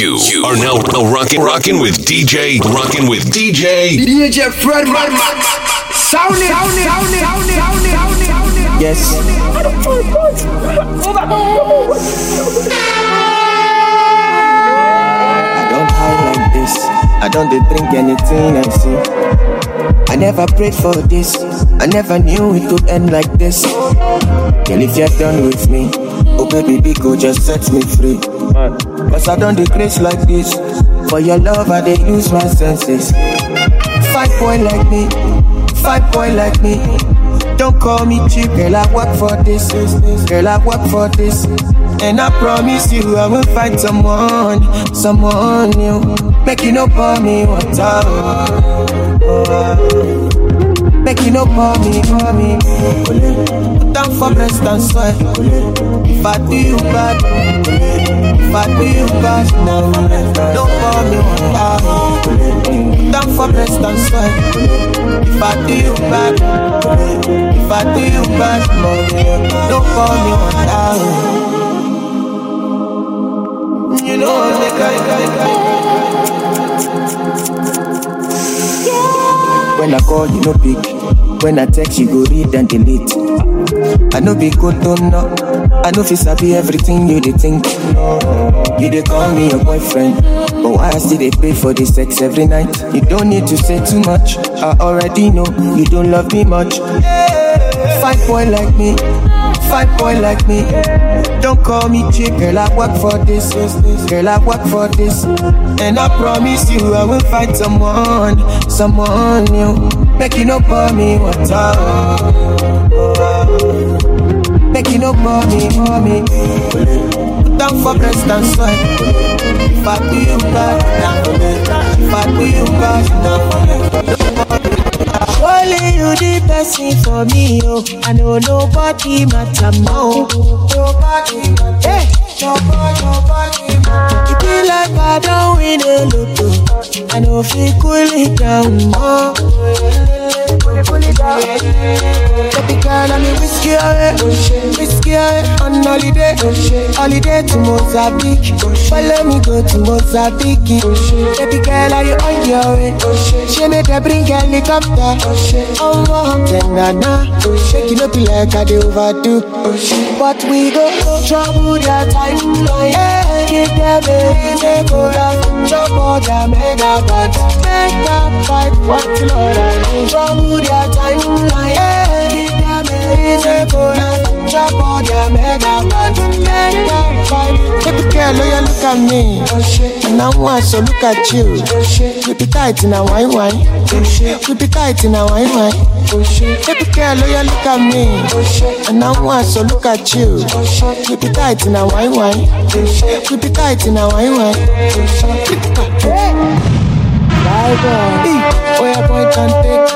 You, you are now rocking, rocking with DJ, rocking with DJ. DJ Fred Man. Sound it, sound it, sound it, sound it, sound it, sound it, sound it. Yes. I don't hide like this. I don't drink anything I see. I never prayed for this. I never knew it would end like this. Girl, if you're done with me, oh baby, big go just set me free. Cause I don't decrease like this. For your love, I dey use my senses. Fight boy like me, fight boy like me. Don't call me cheap, girl. I work for this, girl. I work for this, and I promise you, I will find someone, someone new. Make you no me water, make you no me, pour me. Put down for breast and sweat. If I do you bad, I you bad, no, don't me water. Put down for breast and sweat. If I do you bad, if I do you bad, don't me water. You know I, When I call, you no pick. When I text, you go read and delete. I know be good, don't know. I know fi sabi everything you dey think. You dey call me your boyfriend, but why I still dey pay for the sex every night? You don't need to say too much. I already know you don't love me much. Fight boy like me, fight boy like me. Don't call me cheap, girl. I work for this, girl. I work for this, and I promise you I will find someone, someone new. Make you no pour me water. Make you no me, me. Put down for breast and. If I do you bad, if I do you bad, only you the person for me, oh. I know nobody matter more. Nobody matter. Hey. Nobody, nobody matter. It be like I don't win a lotto. I know if you cool it down more. Down. Baby girl, I'm whiskey away, whiskey away on holiday, holiday to Mozambique. Follow me go to Mozambique. Baby girl, are you on your way? She made her bring helicopter. Oh, oh, then na na. Shake it up like I do overdo. But we go trouble that timeline. Yeah, give them a go down. Trouble that mega bad. Make that fight what Lord Girl, oh look at me. And now want so look at you. We be tight in a wine wine. We be tight in a wine wine. Baby girl, oh look at me. And now want so look at you. We be tight in a wine wine. We be tight in a wine wine. Bye bye. Oh yeah, boy, can take.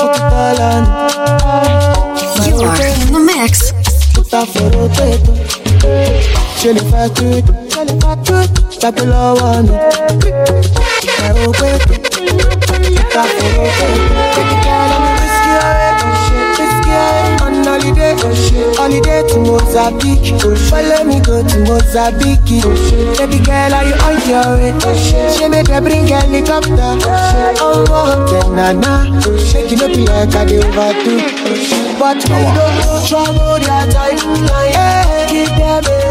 Put it all on. You are in the mix. Ṣé lè fẹ́ tú? Ṣé lè fẹ́ tú? Tàbí lọ́wọ́ mi. Ẹ ò pé put up for rotator. Baby girl, I'm a risky away. Oh, risky away on holiday. Oh, holiday to Mozambique. Oh, Follow me go to Mozambique. Baby girl, are you on your way? Bring helicopter. Oh, oh, up like I overdo. But we give them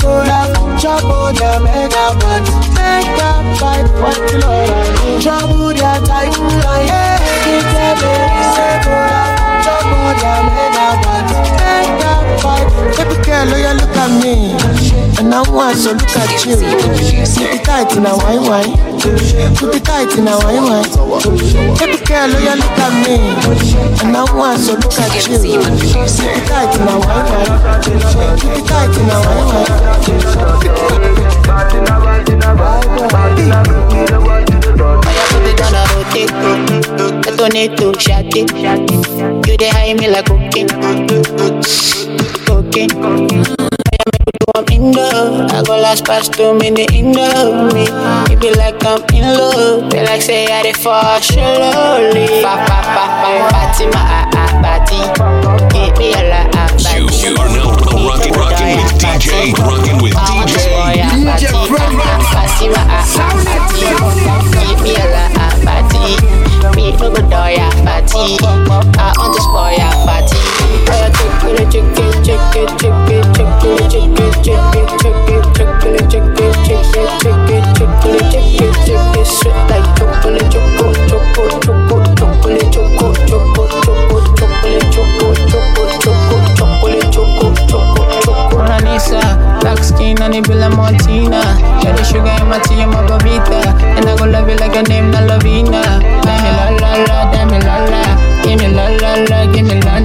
to laugh. Trouble them mega but make that fight what the I do. Trouble that timeline. Yeah, give them a reason to laugh. Trouble mega but make that. Baby girl, oh yeah, look at me. And I want so look at you. You be tight in a wine wine. You be tight in a wine wine. Baby girl, oh yeah, look at me. And I want so look at you. You be tight in a wine wine. You be tight in a wine wine. Toneto, shot it. You dey high me like cooking. Yeah, make you do I'm in love. I go last past two minutes in love. Me, it be like I'm in love. Be like say I did fall slowly. Pa pa pa pa party my ah ah party. Give me a la ah party. You, you are now rocking rocking with DJ rocking with DJ. DJ Party my ah ah party. Give me a la ah party. Me no go die ah party. I want to spoil ah party give me la la la, give me la la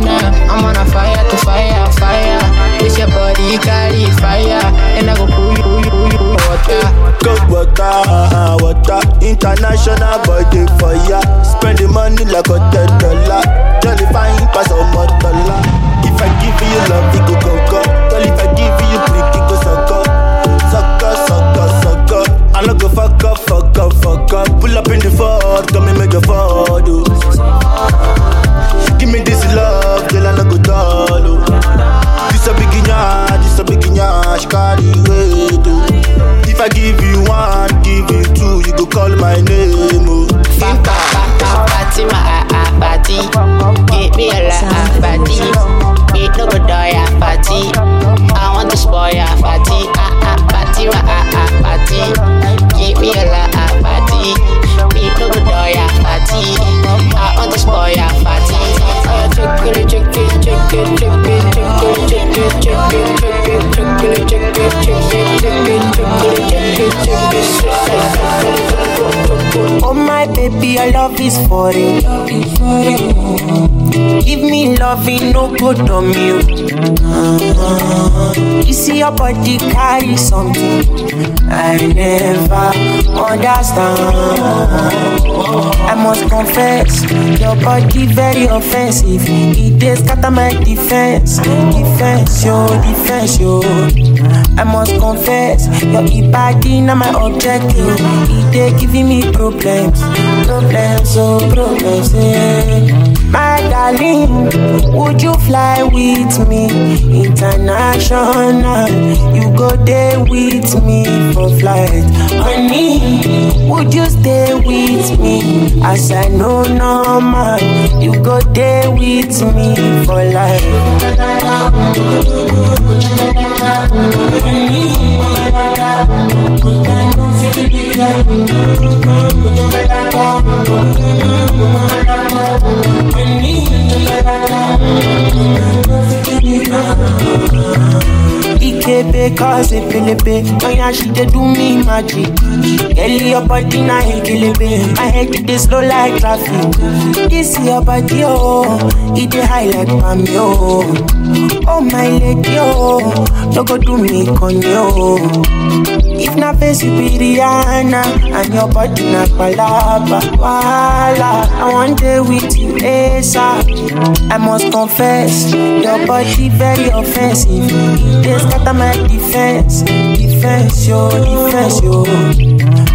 International body for ya. Spend the money like a dead dollar. Jolly fine, pass more dollar. If I give you love, it go go. Girl, if I give you brick, it go sucker. Sucker, sucker, sucker. I no go up, fuck up. Pull up in the Ford, come and make a Ford. oh. Give me this love, girl, I no go dull. oh. This a big beginner, this a big beginner, she carry weight. oh. If I give you one, me a la ah party. Me no go die ah party. I want to spoil ah party. Ah ah party ah ah party. Give me a la ah party. Me no go die ah party. I want to spoil ah party. Oh, chocolate, chocolate, chocolate, chocolate, chocolate, chocolate, chocolate, chocolate, chocolate, chocolate, chocolate, chocolate, chocolate, chocolate. Oh my baby, your love is for you. Give me loving, no good on you. You see your body carry something I never understand. I must confess, your body very offensive. It is scatter my defense, defense, yo, defense, yo. I must confess, your body not my objective. It dey giving me problems, problems, oh problems. Yeah. Darling, would you fly with me international? You go there with me for flight, honey. Would you stay with me as I know normal? You go there with me for life. Ikebe cause a pelebe Oh yeah, she dey do me magic. Girl, your body na ekelebe My head dey slow like traffic. This your body, oh It dey high like palm, oh. Oh my lady, oh No go do me conyo If na face you be Rihanna And your body na palapa Wala. I want day with you ASAP I must confess Your body very offensive. They scatter my defense Defense, yo, defense, yo.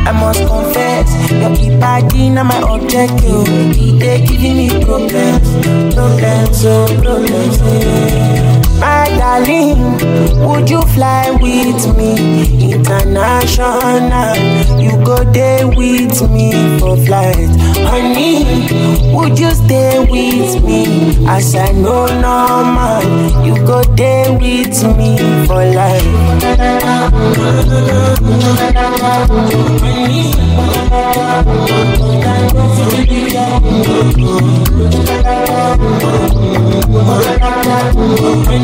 I must confess Your body na my objective It dey giving me problems Problems, oh, problems, yeah. My darling, would you fly with me international? You go there with me for flight, honey. Would you stay with me as I know normal? You go there with me for life. I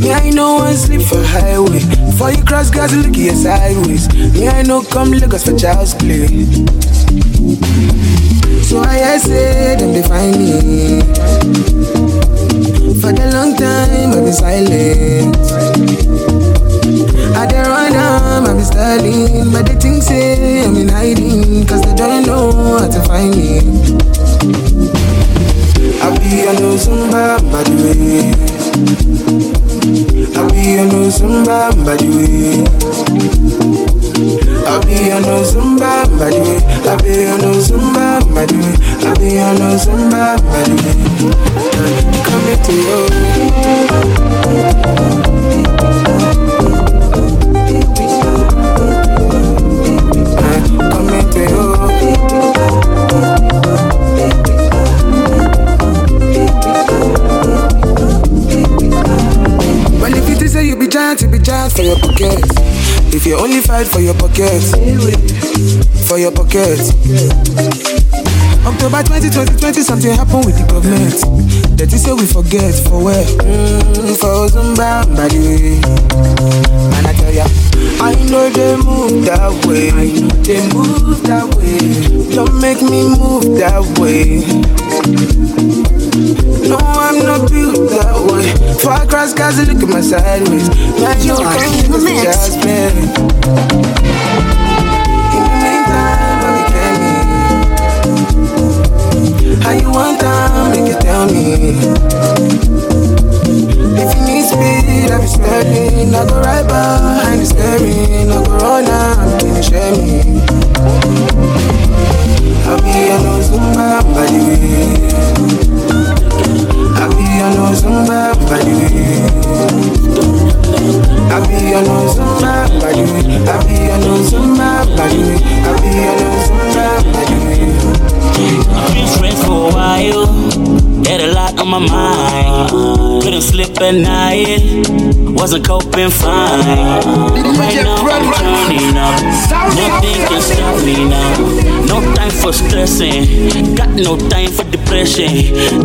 Me, I know one sleep for highway. Before you cross, guys, look your sideways. Me, I know come Lagos for child's play. So I say them they find me. For the long time I've been silent. I dey run am, I be styling, but they think say I'm in hiding, cause they don't know how to find me. I be on Zumba, by the way. I be on no Zumba, the way. I be on no Zumba, the way. I be on no Zumba, the way. I be on no Zumba, the way. Coming to you. Only fight for your pocket. For your pocket. October 2020, 20 something happened with the government. That is say we forget for where? Mm, for way. And I tell ya, I know they move that way. They move that way. Don't make me move that way. No, I'm not built that way. Far across Gaza, look at my sideways. Man, You are in the mix. Just. In the meantime, let me get. How you want time, make you tell me. If you need speed, I'll be stepping. I go right behind the steering. I go run out, can you share me? I'll be a no Zumba by the way. I'll be a no Zumba by. I'll be a no Zumba way. I'll be a no Zumba by. I'll be a no Zumba way. I've been friends for a while, had a lot on my mind. Couldn't sleep at night, wasn't coping fine. Right now I'm turning up, nothing can stop me now. No time for stressing, got no time for depression.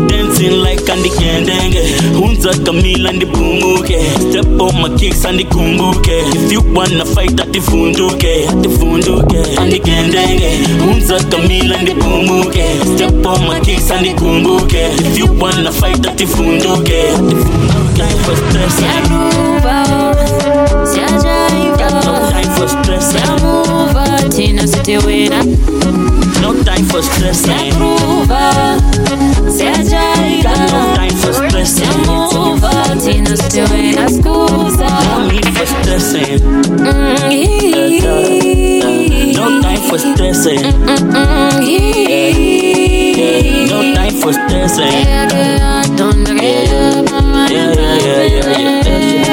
Dancing like Andy Kendenge, Hunza Camila and the Bumuke. Step on my kicks and the Kumbuke. If you wanna fight at the Funduke, at the Funduke. And the Kendenge, Hunza Camila and the Bumuke. Step on my kicks and the Kumbuke. If you wanna fight at the Funduke, at the Funduke. Time for stressing, got no time for stressing. No time for stressing. Got no time for. No for stressing. Mm-hmm. No time for stressing. Mm, mm, mm, no time for stressing. Yeah, yeah, yeah, yeah, yeah.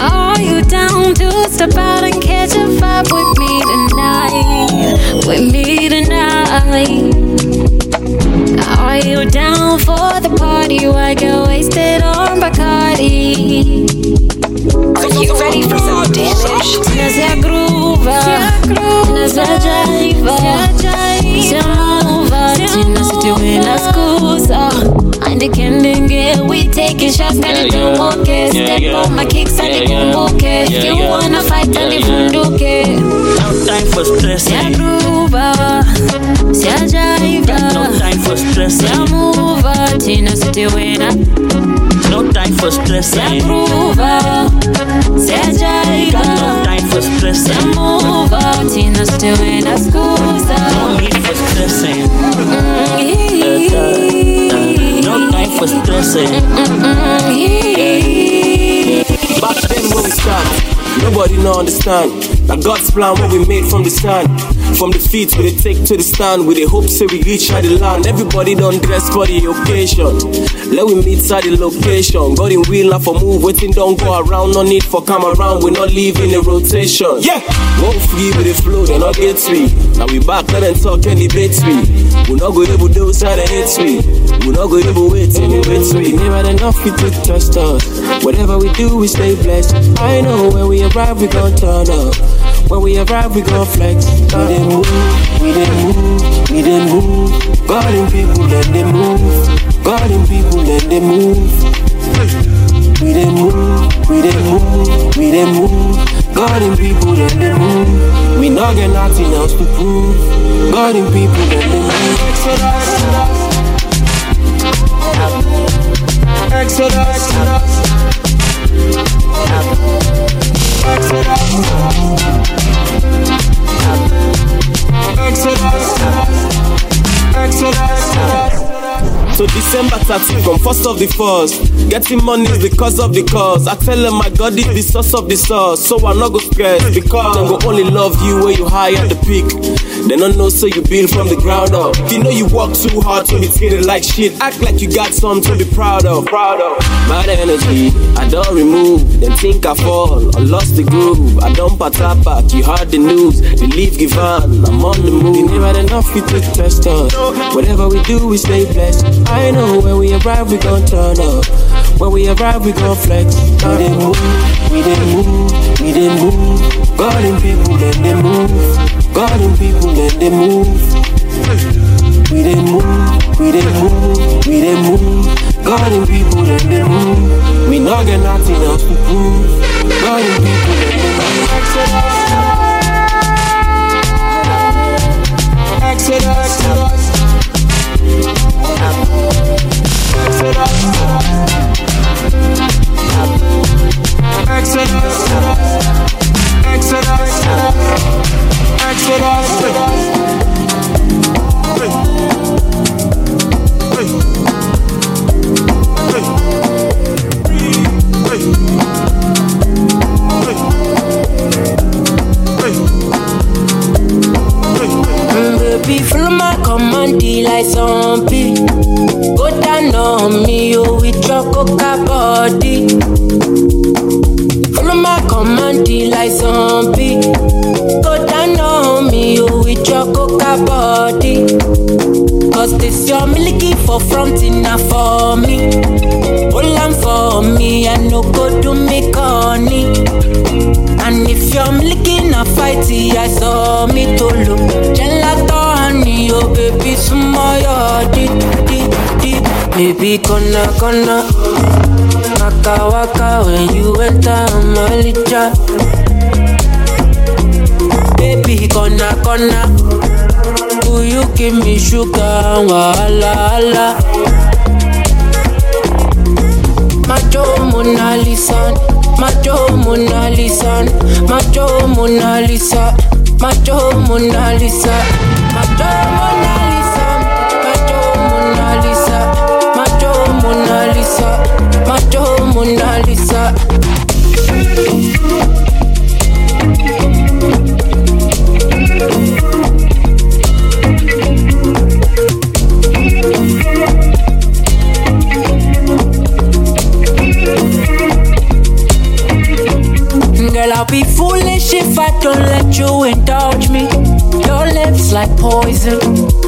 Are you down to step out and catch a vibe with me tonight? With me tonight. Are you down for the party? I get wasted on Bacardi. Are you ready for some damage? Nós é a gruva, nós é a jaiva, se mova, tina se te na scusa. Ande kendenge, we taking shots, gonna do okay. Step on my kicks and the kumbuke. You wanna fight, and the. No time for Se a gruva, se a jaiva, no time for se a stressing. mova, tina se te No time for eh? Se a stressing. gruva, se a Got no time for stressing. Eh? move Tina still in a No need for stressing. Eh? Mm-hmm. No time for stressing. Back then when we start, nobody no understand. That God's plan what we made from the stand. From the feet we dey take to the stand, we dey hope say we reach out the land. Everybody don't dress for the occasion. Let we meet at the location. God in wheel and for move, waiting don't go around. No need for come around, we not leaving a rotation. Yeah, won't free with the flow, they not get we. Now we back, let them talk and debate we. We not go able do side and hate we. We not go able wait we wait we. Never enough you to trust us. Whatever we do, we stay blessed. I know when we arrive, we gon' turn up. When we arrive, we gon' flex. We dey move, we dey move, we dey move. God in people, let them move. God in people, let them move. We dey move, we dey move, we dey move. God in people, let them move. We not get nothing else to prove. God in people, let them move. Exodus. Exodus. Exodus. So December 30 from first of the first. Getting money is the cause of the cause. I tell them my God is the source of the source. So I not go stress because them go only love you when you high at the peak. They don't know so you build from the ground up. You know you work too hard to be treated like shit, act like you got something to be proud of. Proud of. Bad energy, I don't remove. Them think I fall, I lost the groove. I don't pat back, you heard the news. The leave give on, I'm on the move. You never enough, you to test us. Whatever we do, we stay blessed. I know when we arrive, we gon' turn up. When we arrive, we gon' flex. We dey move, we dey move, we dey move. Golden people, then they move. Golden people, then they move. We dey move, we dey move, we dey move. Golden people, then they move. We not get nothing else to prove. Golden people, then they move. Exodus, Exodus, Exodus, Exodus. Mm, baby, follow my command, like zombie. Go down on me, yo, with your coca body. Follow my command, like zombie. Go down on me, yo, with your coca body. Cause this your milky for front enough for me. Hold on for me, I no go do me corny. And if you're looking a fighty, I saw me to look. Oh baby, smile, di di. Baby, gonna. Waka waka when you enter my licha. Baby, gonna gonna. You give me sugar? Wala wala. Macho Mona Lisa, Macho Mona Lisa, Macho Mona Lisa, Macho Mona Lisa, Macho Mona Lisa, Macho Mona Lisa. Girl, I'll be foolish if I don't let you indulge me. Your lips like poison.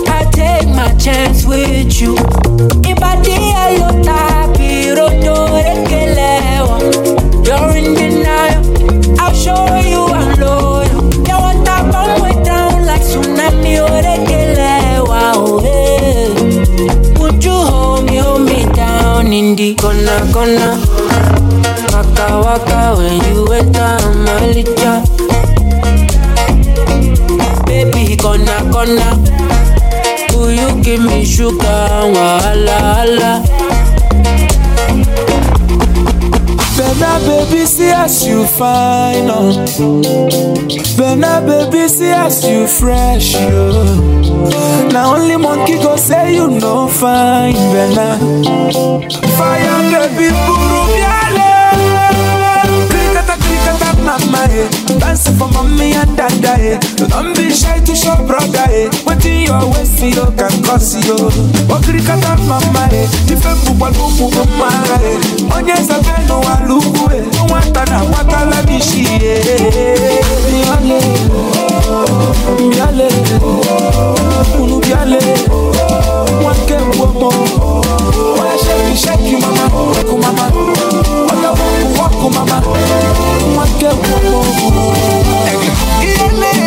I take my chance with you. Corner, corner? Waka waka when you enter my licha Baby Will you give me sugar Wala wala Bena baby, see as you fine, oh. Bena baby, see as you fresh, yo. Now only monkey go say you no fine, Bena. Fire baby, buru biale. Krikata krikata mama, eh. Dance for mommy and dada, eh. Don't be shy to show brother, eh. Waist, you can cause you. Oh krikata mama, eh. Ifembu balumu mama, eh. Onye sabeno walugu, eh. Nwata na wakala bishi, eh. Biale, biale, unu biale. Wanke womo, wanna shake shake you mama, waku mama. Oya waku waku mama, wanke womo. Iale,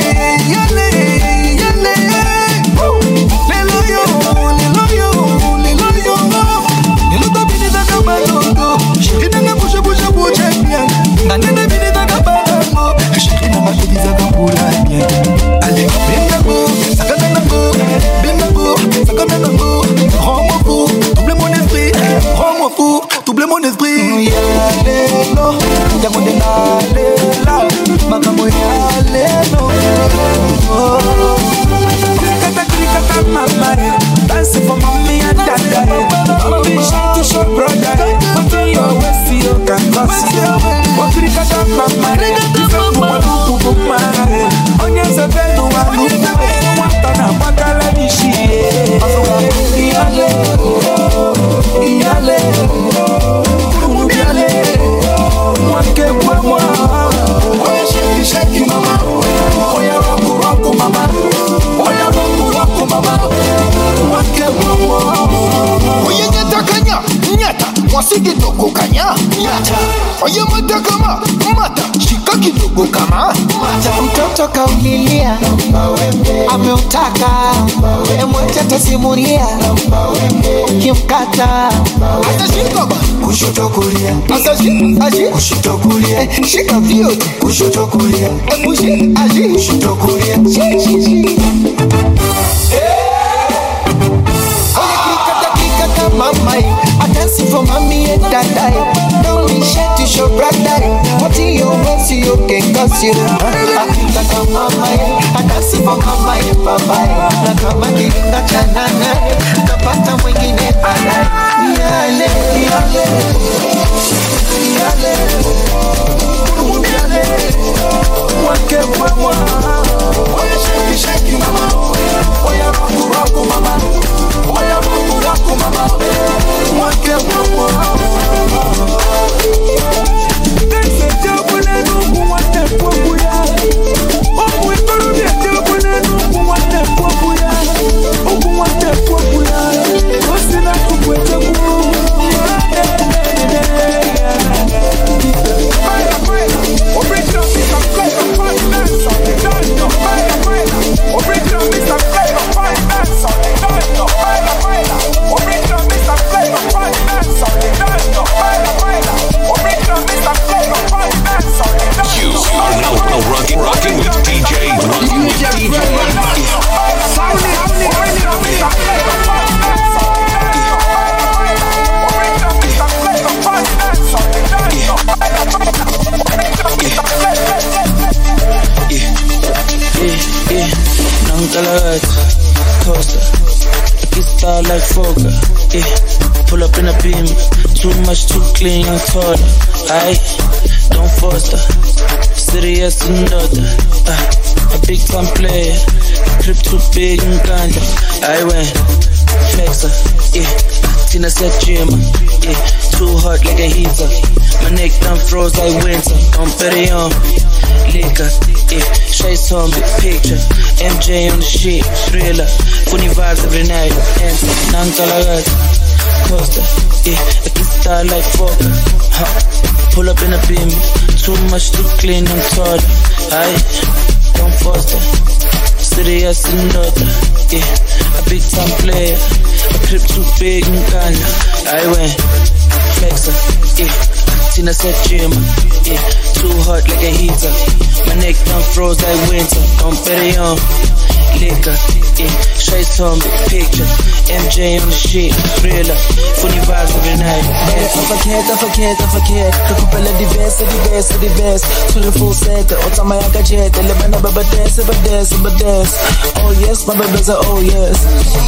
kulia asashi ashi kushoto kulia shika vyote kushoto kulia ashi kushoto kulia shi shi shi Klikata klikata mamai, I dance for mommy and dadai. Don't be shy to show brother. What you want, you can cause you. Klikata mamai, I dance for mama and baba. Na kama kilinga cha nana, kapata mwingine. Yale, yale, yale. wakumama oya mungu wakumama mwake wakumama I get style like Fokker, yeah. Pull up in a beam, too much, too clean, young taller. I don't foster. Serious and daughter, uh, a big time player. Crip too big and ganja. I went flexer, yeah. Tina said gym, yeah. Too hot like a heater. My neck done froze like winter. Don't bet it on liquor, Shay on big picture. MJ on the shit, thriller. Funny vibes every night. Enter, Nankalagat, Costa, yeah. I can style like Fokker, huh. Pull up in a beam, too much to clean and tall. Aye, don't foster. Serious and daughter, yeah. A big time player, a crib too big and ganja. I went flexer, yeah. Tina said gym, yeah. Too hot like a heater. My neck done froze like winter. It on liquor, yeah. On big picture. MJ on the shit, thriller. Funny vibes every night. Afakhet, afakhet, afakhet Kakupela diverse, diverse, diverse To the full set, otama ya kajete Lebana baba dance, baba dance, baba dance Oh yes, baby's a oh yes.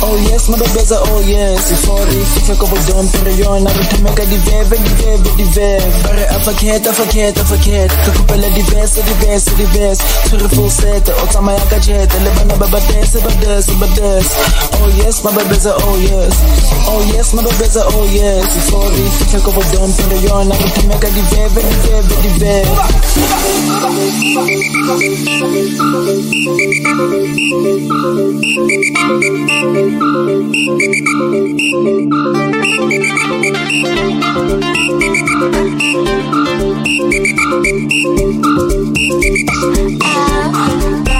Oh yes, baby's a oh yes. Ifori, fife ko bodon Pero yon, narutumeka diveve, diveve, diveve Bare afakhet, afakhet, afakhet Kakupela diverse, diverse, diverse To the full set, otama ya kajete Lebana baba dance, baba dance, baba dance Oh yes, my baby's a oh yes Oh yes, my baby's a oh yes Ifori, fife ko bodon Pero yon, narutumeka diveve, diveve, diveve Sabulela tatara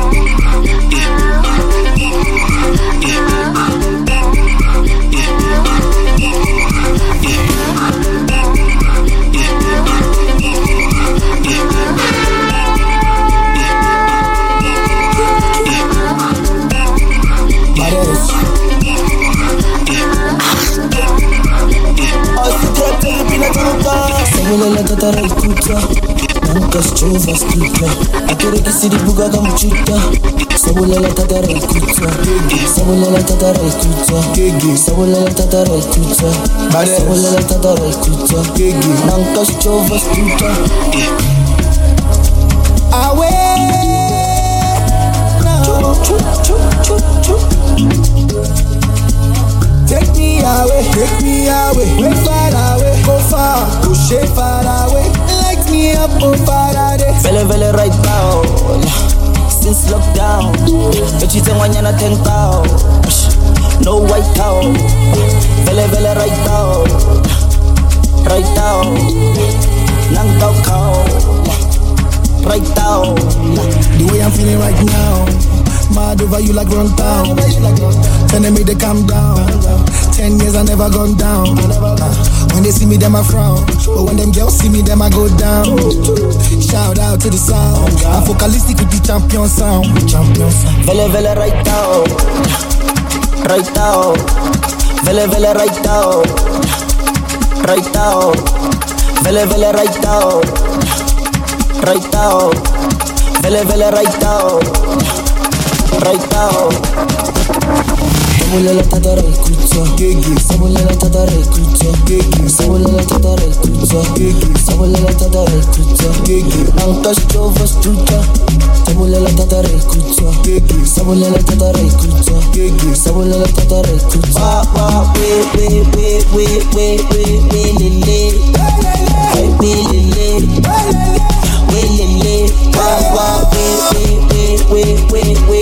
ikuta. Nanka schova skita Akere kisiri buga kamuchita Sabulela tatara ikuta. Sabulela tatara ikuta. Sabulela tatara ikuta. Sabulela tatara ikuta. Nanka schova skita Awe. Chu chu chu chu Take me away, take me away, way far away, go far, push it far away, light me up on Faraday. Vele vele right now, since lockdown, but you want yana ten cow, no white cow, vele vele right now, right now, Long talk cold, right down. The way I'm feeling right now, mad over you like run town. Telling me to calm down. Ten years I never gone down. When they see me, them I frown. But when them girls see me, them I go down. Shout out to the sound. I'm focalistic with the champion sound. Champion sound. Vele vele right down, right down. Vele vele right down, right down. Vele vele right down, right down. Vele vele right down, right down. Samulela tata rekutsa Gigi Samulela tata rekutsa Gigi Samulela tata rekutsa Gigi Samulela tata rekutsa Gigi Lang tas jova struta Samulela tata rekutsa Gigi Samulela tata rekutsa Gigi Samulela tata rekutsa Wa wa we we we we we we we lele we lele We lele Wa wa we we we we we we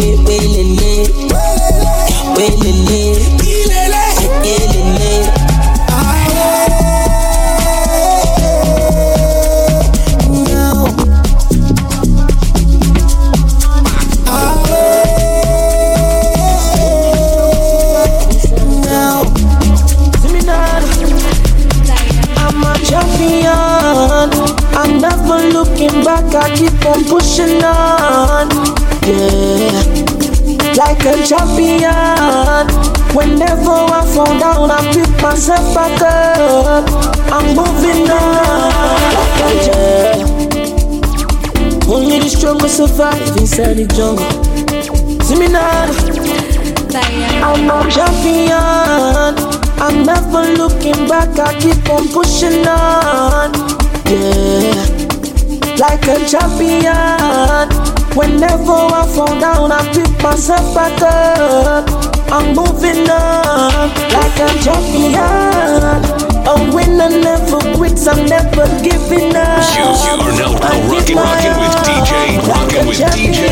I keep on pushing on. Yeah. Like a champion. Whenever I fall down, I pick myself back up. I'm moving on. Champion. Only the strongest survive inside the jungle. See me now. I'm a champion. I'm never looking back. I keep on pushing on. Yeah, like a champion. Whenever I fall down, I pick myself back up. I'm moving on like a champion. A winner never quits. I'm never giving up. You, you are now, now rocking, rocking with DJ, rocking with DJ.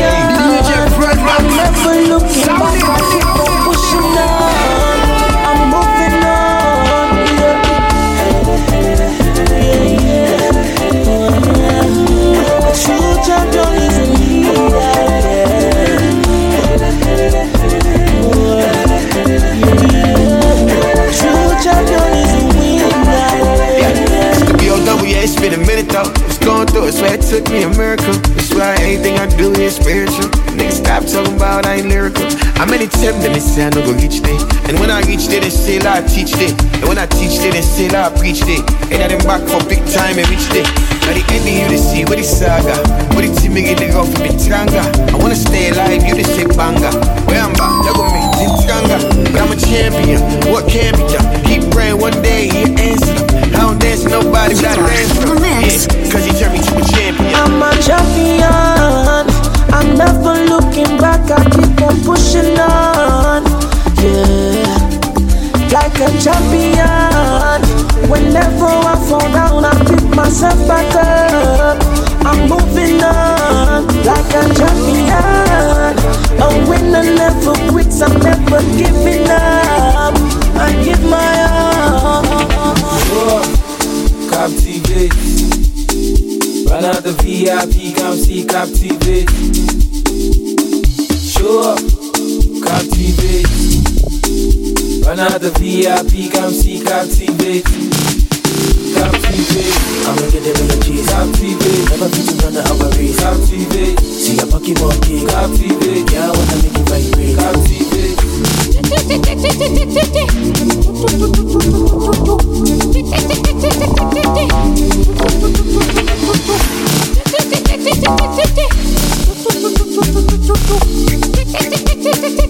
I'm never looking back. I keep on pushing on. I'm many them they say I no go reach there. And when I reach there, they say I teach it. And when I teach there, they say I preach it. And I them back for big time and reach there. By the end you, they see what the saga. What the team me get the rough bit stronger. I wanna stay alive, you they say banga. Where I'm back, look at me, stronger. But I'm a champion, what can be done? Keep praying one day, he answer. I don't dance to nobody without a dance from. Yeah, cause he turned me to a champion. I'm a champion. I'm never looking I keep on pushing on. Yeah, like a champion. Whenever I fall down, I pick myself back up. I'm moving on like a champion. A winner never quits. I'm never giving up. I give my all. Captivate. Run out the VIP, come see Captivate. Show up, Captivate. Run out the VIP, come see Captivate. Captivate. I'ma get them energy. Captivate. Never fit to run out of a race. Captivate. See a bucky monkey. Captivate. Yeah, I wanna make it vibrate. Captivate. I'm ちょちょちょちょちょちょちょちょちょちょち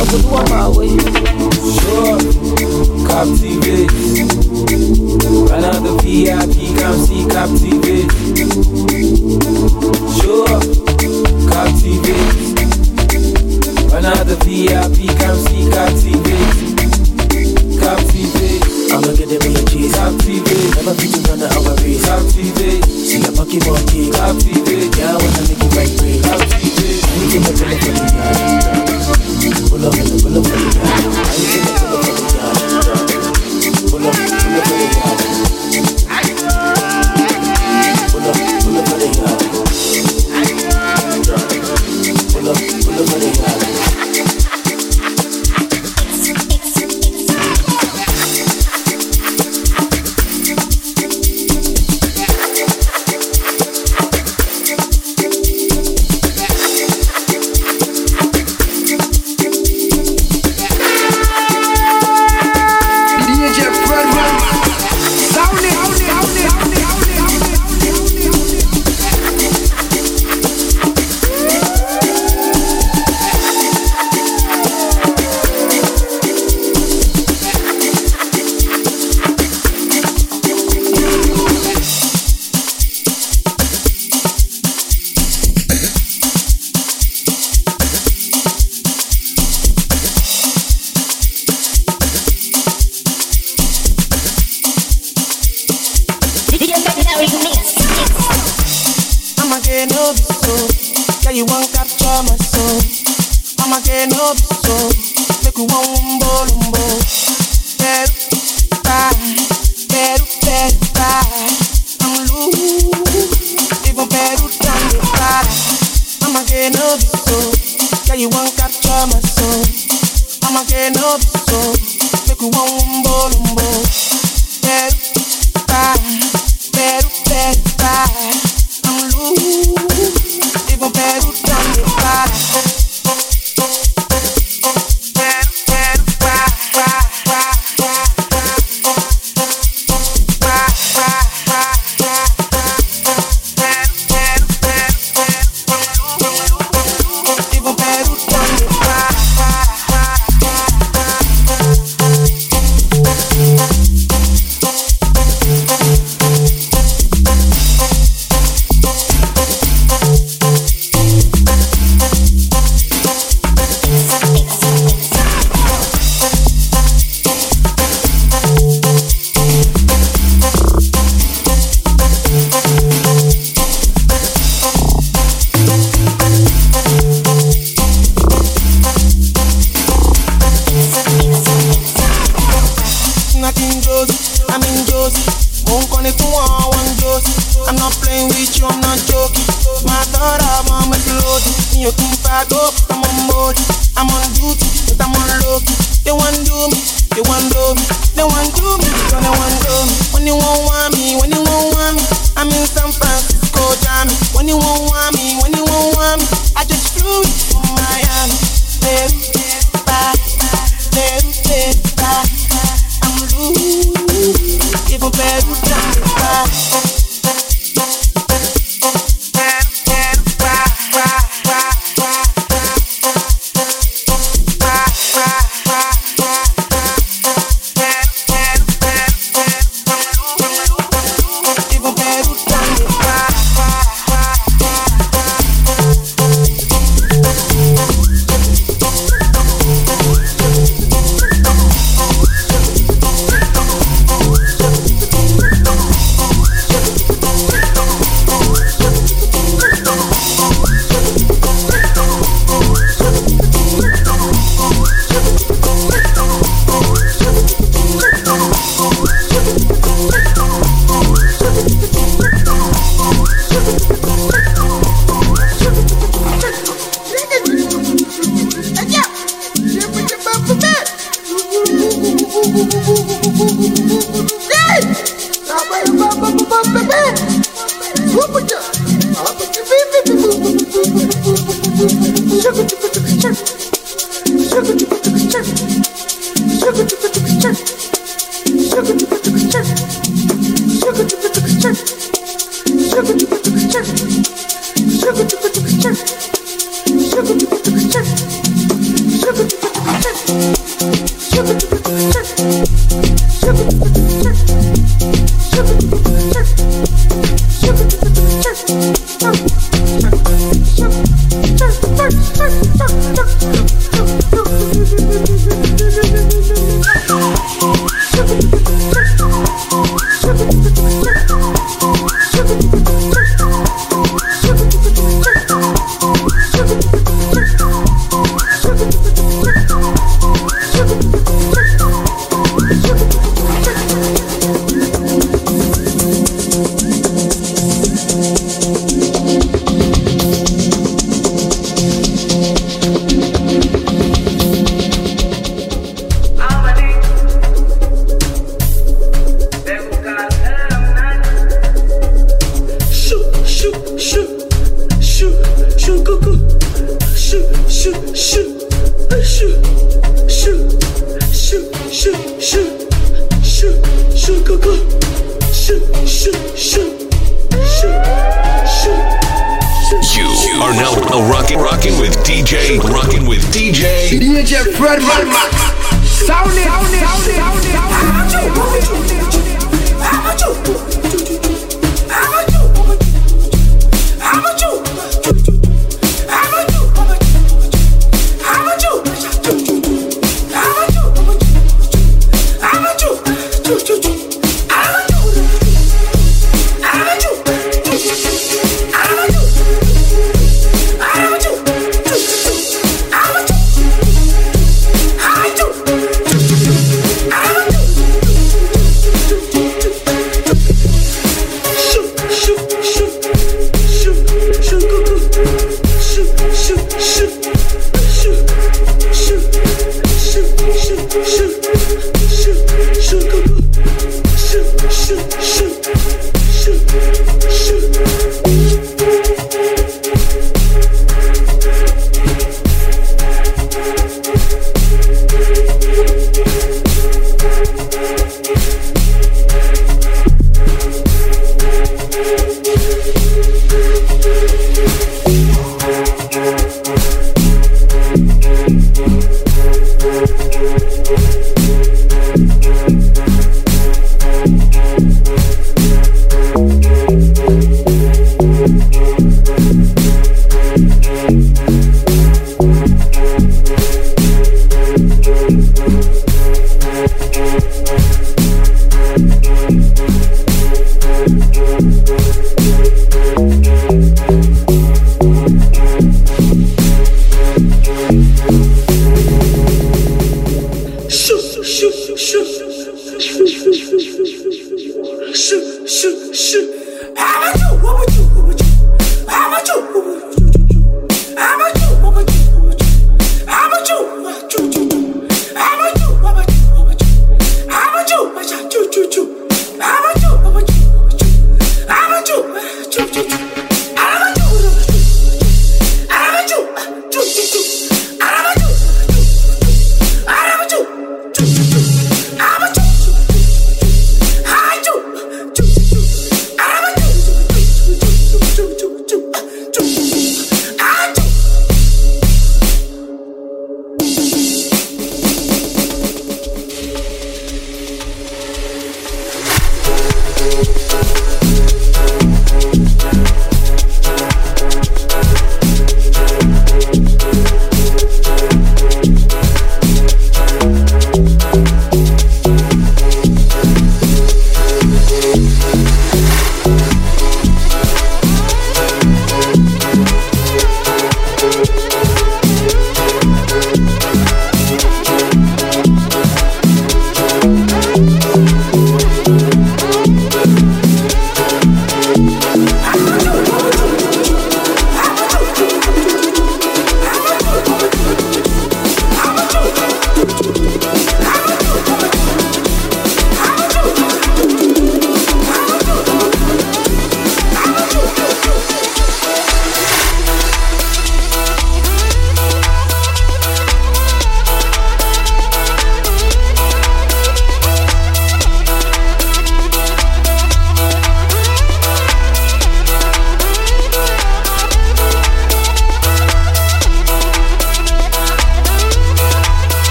I could do my way. Sure, captivate. Run out the VIP.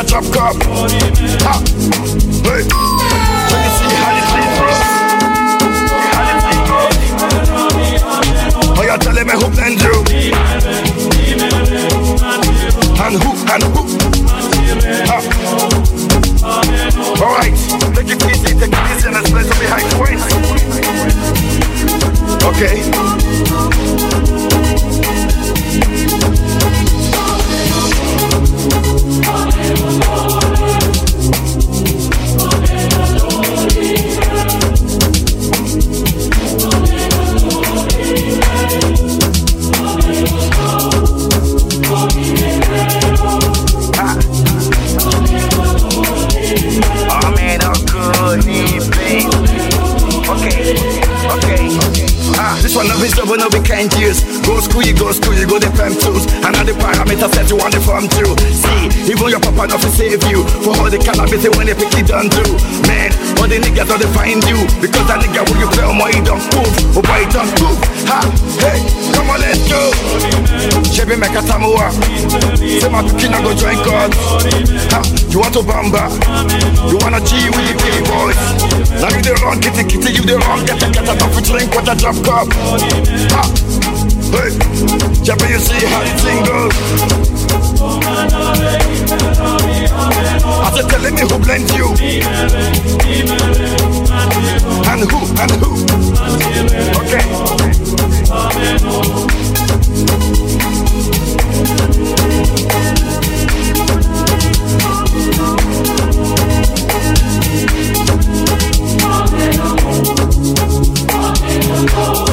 A chop cup. Ha, all cannabis when they pick it done do. Man, all the niggas don't find you. Because that nigga when you play on my don't move. Oh boy, don't move. Ha, hey, come on, let's go. Chevy make a tamua. Say my tukina go join God. Ha, you want to bamba? You wanna G with the big boys? Now you the wrong, kitty kitty, you the wrong, get a get a don't drink with a drop cup. Ha, hey, Chevy, you see how the thing goes. I said, telling me who blends you. And who, and who. Okay. Holy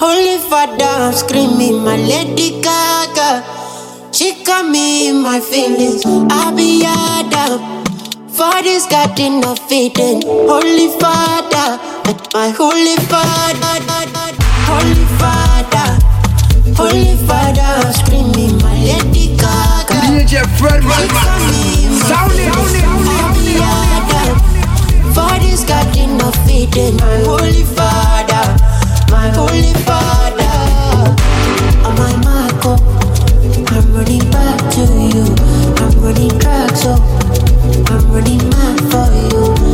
Holy Father, I'm screaming my Lady Gaga. She got me in my feelings. I be Adam. Father's got enough feeding. Holy Father, my Holy Father, Holy Father, Holy Father, I'm screaming my Lady Gaga. DJ Fred She got me in my Sound it, feelings. sound it, I be Adam. Father's got enough feeding. My Holy Father, my Holy Father. Oh my Marco, I'm running back to you. I'm running back, so I'm running mad for you.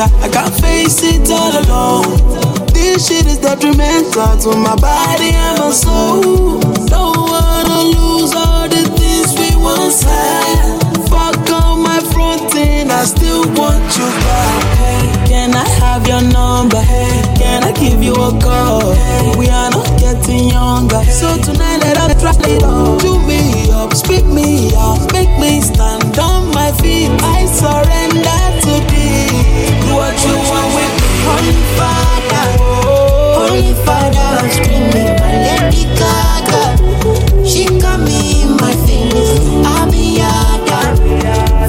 pressure. I can't face it all alone. This shit is detrimental to my body and my soul. Don't wanna lose all the things we once had. Fuck all my front end, I still want you back. Hey, can I have your number? Hey, can I give you a call? Hey, we are not getting younger. So tonight let us try it all. Do me up, speak me up, make me stand on my feet. I surrender to thee holy Father. Holy Father, screaming. She got me in my feelings. I'll.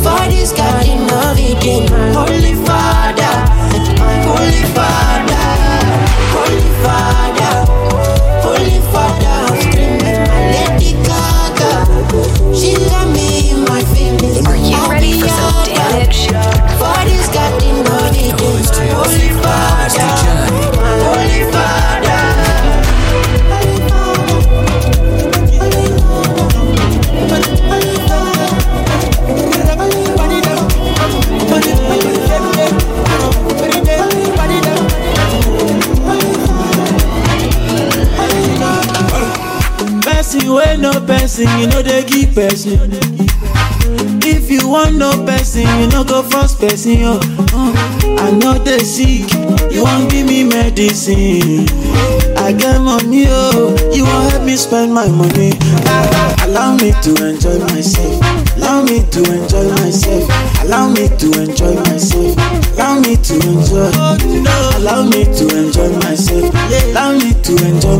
For this of Holy person, you know they give person. If you want no person, you no go force person. Oh. Uh, I know they sick, you want give me medicine. I get money, oh, you want help me spend my money. Allow me to enjoy myself. Allow me to enjoy myself. Allow me to enjoy myself. Allow me to enjoy. Allow me to enjoy myself. Allow me to enjoy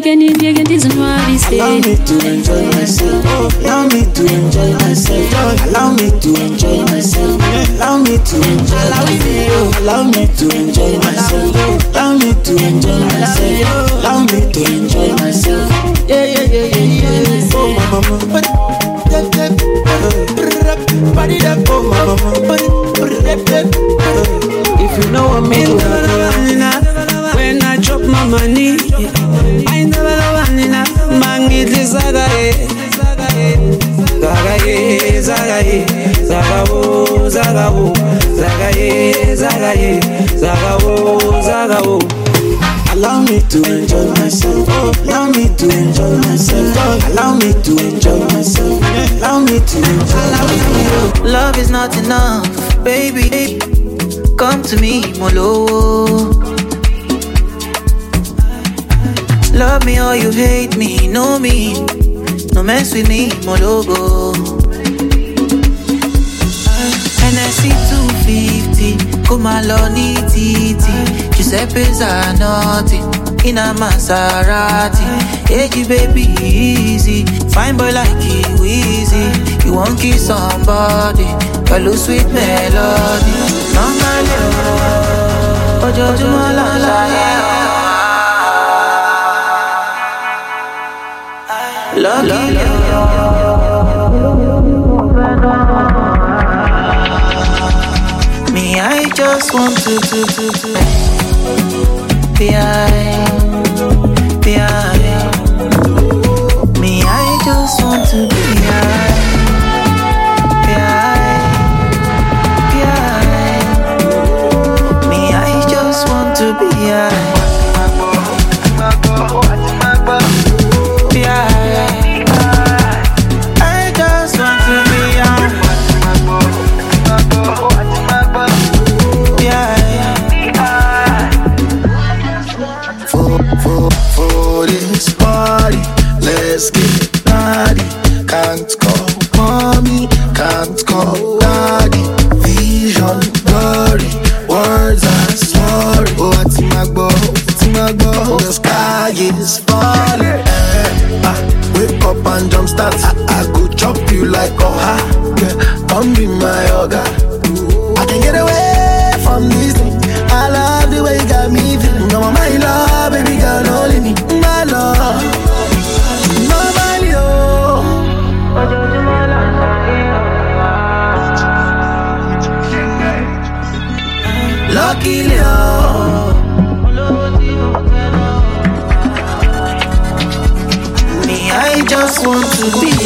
nindiyeke nindiyeke nindiyeke ndizinwabise Allow me to enjoy myself. Allow me to enjoy myself. Allow me to enjoy myself. Allow me to enjoy myself. Allow me to enjoy myself. Allow me to enjoy myself. Allow me to enjoy myself. Yeah, yeah, yeah, yeah, yeah. Oh, my mama. If you know what I drop my money, I never love Anina. Mangitli zagaye, zagaye, zagaye, zagawo, zagawo, zagaye, zagaye, zagawo, zagawo. Allow me to enjoy myself. Oh. Allow me to enjoy myself. Oh. Allow me to enjoy myself. Allow me to enjoy myself. Oh. Love is not enough, baby. Come to me, Molo. Love me or you hate me, know me. No mess with me, Mologo. NSC 250, come along, titi. Giuseppe Zanotti, in a Maserati. Hey, baby, easy. Fine boy like you, easy. You won't kiss somebody, follow sweet melody. Normally, ojoojúmọ́ là ń Me, I just want to, to, to, to be high, be high. Me, I just want to be high, to. Is falling. Eh, ah, wake up and jump start. I, I go chop you like a ha. Yeah, come be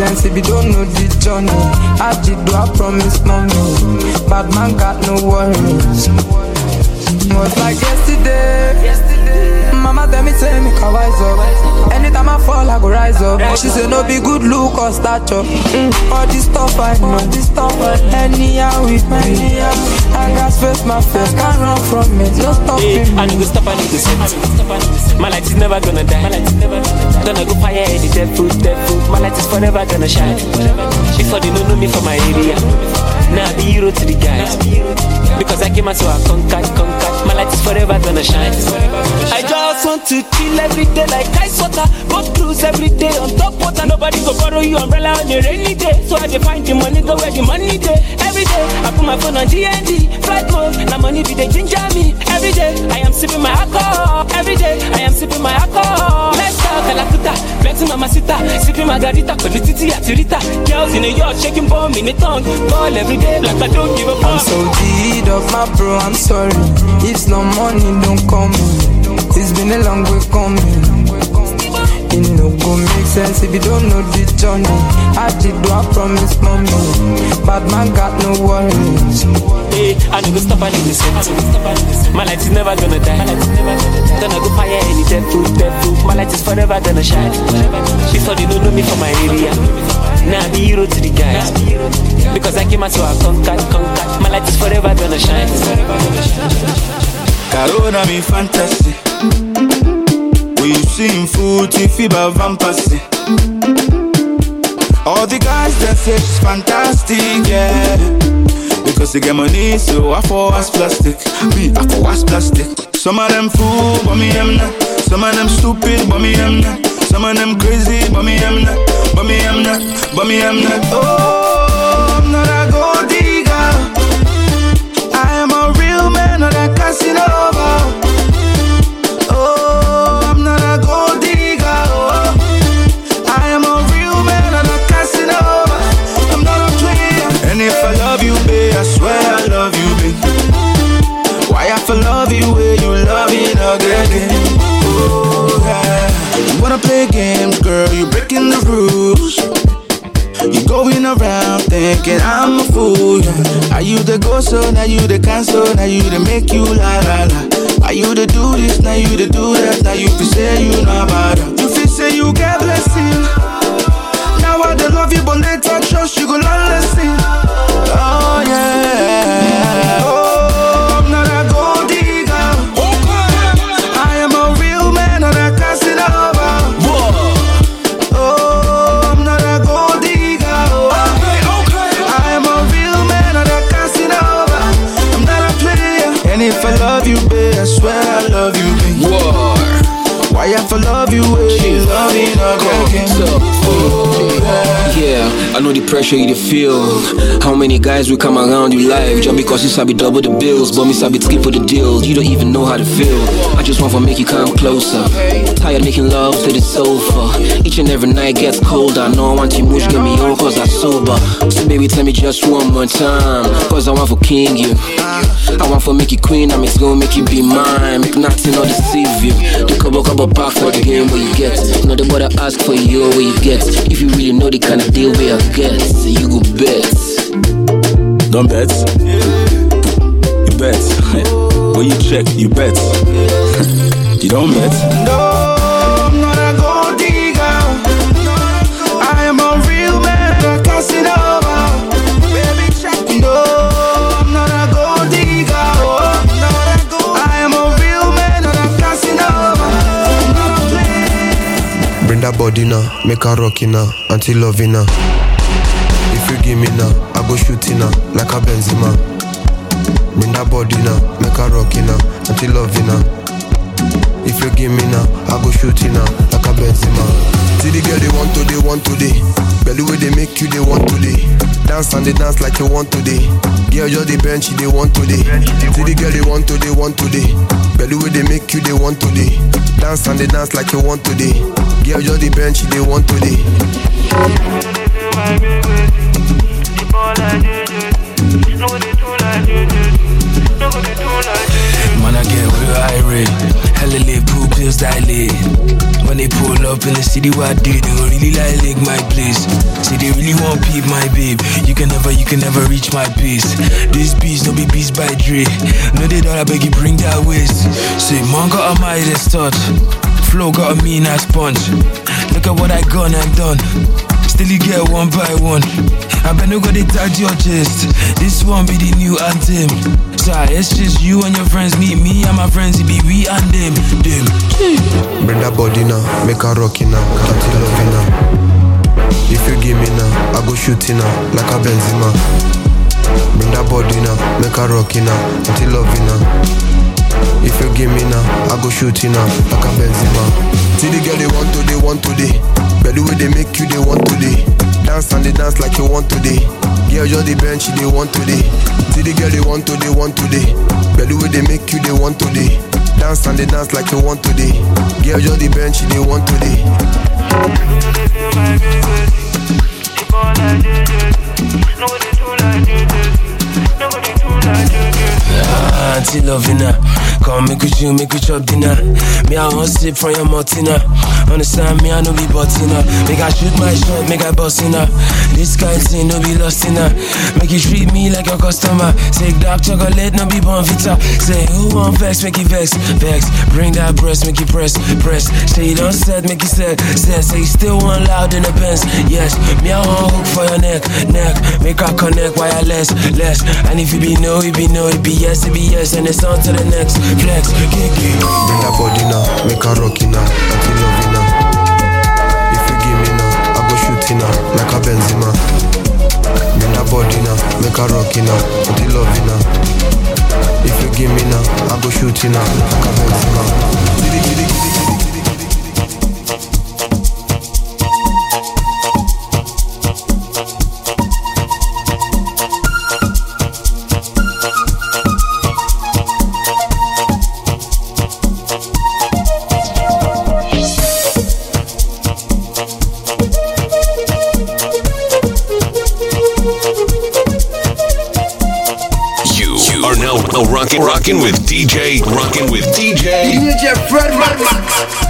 sense if you don't know the journey. I did do I promise mommy. Bad man got no worries. Was like yesterday. Mama tell me say me can wise up. Anytime I fall, I go rise up. She say no be good look or stature. Mm, all this stuff I know. This stuff I anyhow with me. I got face my face, can't run from it. No stopping I need to stop, I need to set. My light is never gonna die. My light is never gonna go fire any dead food, dead food. My light is forever gonna shine. Before they don't know me for my area. Now I be hero to the guys. Because I came out so I conquered. My light is forever gonna shine. I just want to chill every day like ice water. Go cruise every day on top water. Nobody go borrow you umbrella on a rainy day. So I dey find the money, go where the money day. Every day I put my phone on DND, flight mode. Now money be the ginger me. Every day I am sipping my alcohol. Every day I am sipping my alcohol. Let's talk Calacuta, flexing mama sita, sipping margarita, pẹ̀lú títí àti rita. Girls in a yacht shaking bomb in a tongue. Ball every day like I don't give a fuck. I'm so deed of my bro, I'm sorry. If no money, don't come. It's been a long way coming. It no go make sense if you don't know the journey. I did do I promise mommy. Bad man got no worries. Hey, I need to stop, I need to set. My light is never gonna die. Gonna go fire any dead food, dead food. My light is forever gonna shine. Before they don't know me for my area. Now be hero to the guys. Because I came out so I conquered, conquered. My light is forever gonna shine. Corona me fantasy. When you sing food, if have fantasy. All the guys that say she's fantastic, yeah. Because they get money, so I for us plastic. Me, I for us plastic. Some of them fool, but me I'm not. Some of them stupid, but me I'm not. Some of them crazy, but me I'm not. But me I'm not. But me I'm not. Oh, I'm not a gold digger. I am a real man, not a Casanova. Breaking the rules. You going around thinking I'm a fool. Yeah. Are you the go so now you the cancel now you the make you la la la. Are you the do this now you the do that now you fi say you about it. You fi say you get blessing. Now I don't love you but later trust you go learn lesson. Oh yeah. Why I for love you, babe? You love me, not Yeah, I know the pressure you feel. How many guys will come around you life just because you sabi double the bills, but me sabi skip for the deals. You don't even know how to feel. I just want to make you come closer. Tired making love to the sofa. Each and every night gets colder. I know I want you much get me on cause I sober. So baby, tell me just one more time. Cause I want for king you. I want for make you queen, I'm gonna make you be mine. Make nothing or deceive you. The couple couple back for the game where you get. Not the boy ask for you where you get. If you really know the kind of deal where I get, you go bet. Don't bet. You bet. when you check, you bet. you don't bet. No, that body now, make her rock it now, until loving now. If you give me now, I go shooting now, like a Benzema. Bring that body now, make her rock it now, until loving now. If you give me now, I go shooting now, like a Benzema. See the girl they want to, they want today. Belly way they make you, they want today. Dance and they dance like you want today. Girl, you're the bench, they want today. See the girl they want to, they want today. Belly way they make you, they want today. Dance and they dance like you want today. Girl, you're the bench, they want today. Man, I get real irate. Hella lit, pool pills dilate. When they pull up in the city, what I do, they go really like lick my place. See, they really want peep my babe. You can never, you can never reach my pace. This beast, no be beast by Dre. No, they don't, I beg you, bring that waist. Say, man, got a Midas touch. Flow got a mean ass punch. Look at what I gone and done. Still you get one by one. I bet no go your chest. This one be the new anthem. It's just you and your friends. Meet me and my friends. It be we and them. Them. Bring that body now, make her rock now, cat it love now. If you give me now, I go shooting now, like a Benzema. Bring that body now, make her rock now, cat it love now. If you give me now, I go shoot you now, like a Benzema. See the girl they want to, they want today. Belly way they make you, they want today. Dance and they dance like you want today. Girl, you're the bench, they want today. See the girl they want to, they want today. Belly way they make you, they want today. Dance and they dance like you want today. Girl, you're the bench, they want today. Ah, Auntie Lovina, come make with you, make we chop dinner. Me, I want sip from your Martina. Understand me, I no be buttina. Make I shoot my shot, make I bust in her. This kind thing no be lost in her. Make you treat me like your customer. Say dark chocolate, no be bonfita. Say who want vex, make you vex, vex. Bring that breast, make you press, press. Say you don't set, make you set, set. Say you still want loud in the pants. Yes, me, I want hook for your neck, neck. Make her connect wireless, less. And if you be no, you be no, you be be yes. And it's on to the next flex. Kick it. Bring that body now, make her rock now, it love now. If you give me now, I go shoot you now, like a Benzema. Bring that body now, make her rock now, it love now. If you give me now, I go shoot you now, like a Benzema. Giddy, giddy, giddy, giddy. Now rocking, rocking with DJ, rocking with DJ. DJ Fred Max.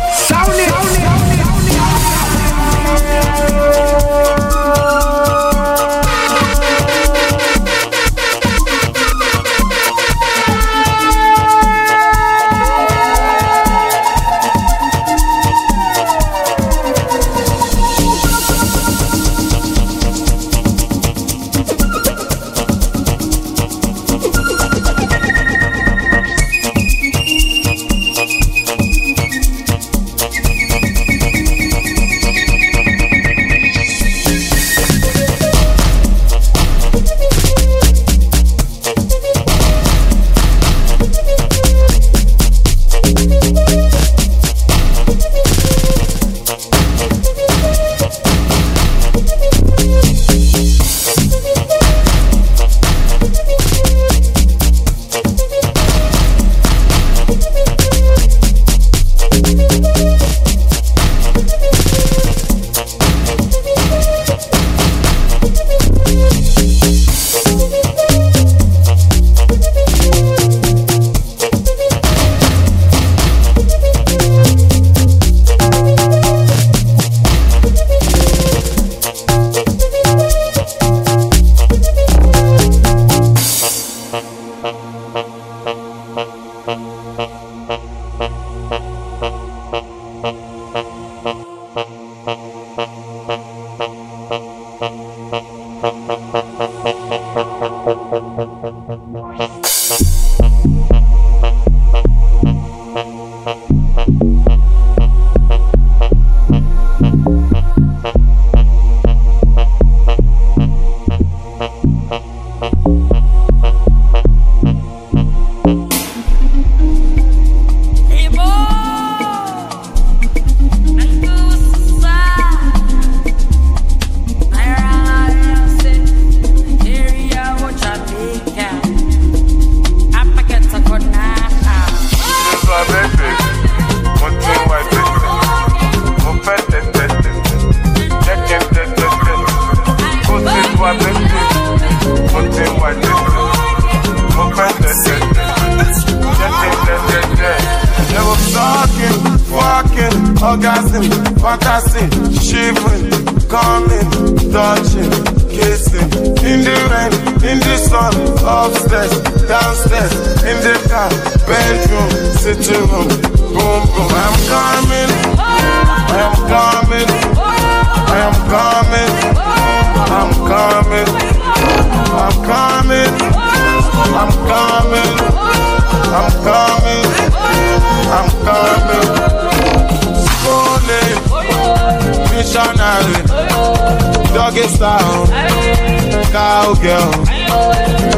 Cowgirl.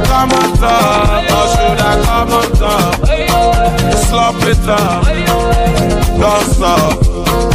Come on top, or should I come on top? Slop it up, don't stop.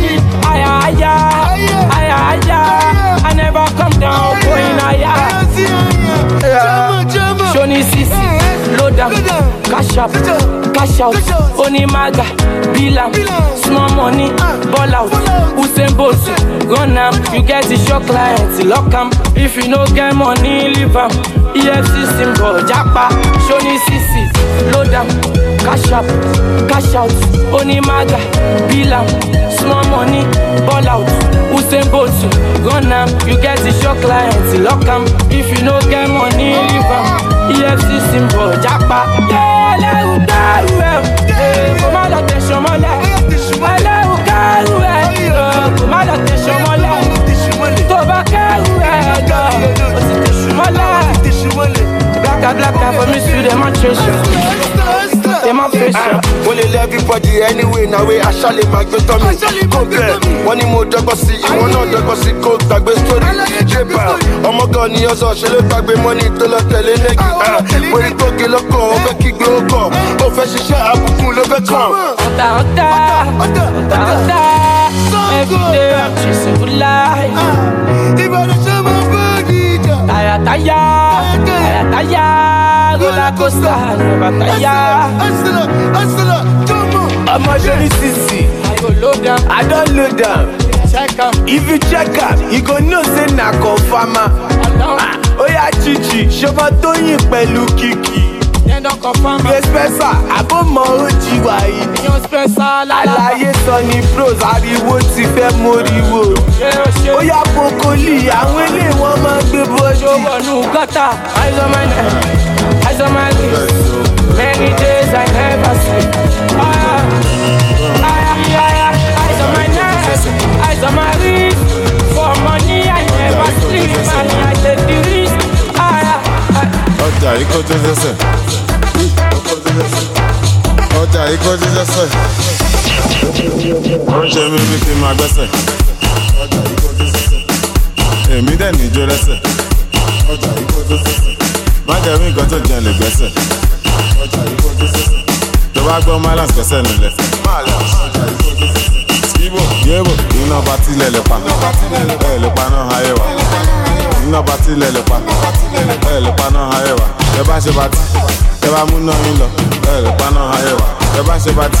Me aya, aya, aya, aya. I never come down, going higher. Shoni Sisi, load down, cash up, cash out, Onimaga, Bilam, small money, ball out, Usain Bolt, run am, you get the shock client, lock am, if you no get money, leave am, EFC symbol, Japa, Shoni Sisi, load down, cash up, cash out, Onimaga, Bilam, small money, ball out, Usain Bolt, run am, you get the shock client, lock am, if you no get money, leave am, EFC symbol, Japa, yeah, lẹ́rù dẹ́rù ẹ̀, kò má lọ tẹ̀sán mọ́lẹ̀, ẹlẹ́rù kẹ́rù ẹ̀, kò má lọ tẹ̀sán mọ́lẹ̀, tó bá kẹ́rù ẹ̀ lọ, ti tẹ̀sán mọ́lẹ̀, blaka blaka for me to demonstration, demonstration. mo lè lé everybody anyway na wey aṣálẹ̀ máa gbé tọ́ mi kó bẹ́ẹ̀ wọ́n ní mo dọ́gbọ́n sí ìwọ náà dọ́gbọ́n sí kó gbàgbé story. Jébà ọmọ gan ni ọ̀sán ṣe ló gbàgbé mọ́ni tó lọ tẹ̀lé nẹ́gì orí tó gé lọ́kọ̀ ó fẹ́ kígbe ó kọ̀ ó fẹ́ ṣiṣẹ́ àbùkù ló fẹ́ kàn. Ota, ota, ota, ota. Every day I'm chasing good. life. Taya, taya, taya, taya. Roller coaster, never tire. ọmọ ṣẹ́ni sísì i don load am if you check am you go know say na confama oya chichi ṣọmọ tóyìn pẹ̀lú kìkì? Gbé spẹ́sà àbọ̀mọ̀ ojì wàyí àlàyé sọ ní pros ariwo ti fẹ́ móríwó oya pokoli àwọn ilé wọn máa gbé bọ́ọ̀dì. wọnú gọ́tà eyes on my neck eyes on my wrist many days I never sleep. Aya, aya, aya, eyes on my neck eyes on my wrist for money I never sleep I take the risk. Aya, aya. ọjà yìí kọjú sẹsẹ ọjà yìí kọjú sẹsẹ ó ń ṣe mí bí kí n máa gbẹ́sẹ̀ èmi dẹ̀ níjó lẹ́sẹ̀ ọjà yìí kọjú sẹsẹ má jẹ́ rí nǹkan tó jẹun lè gbẹ́sẹ̀. tó bá gbọ́ malance gbẹ́sẹ̀ nílẹ̀. skibo yébo iná bá tilẹ̀ lè pa. Ẹ̀ lè pa náà ayé wa iná bá tilẹ̀ lè pa. Ẹ̀ lè pa náà ayé wa. Ẹ bá ṣe bá ti ẹ bá mú náà yín pa náà ayé wa. Ẹ bá ṣe bá ti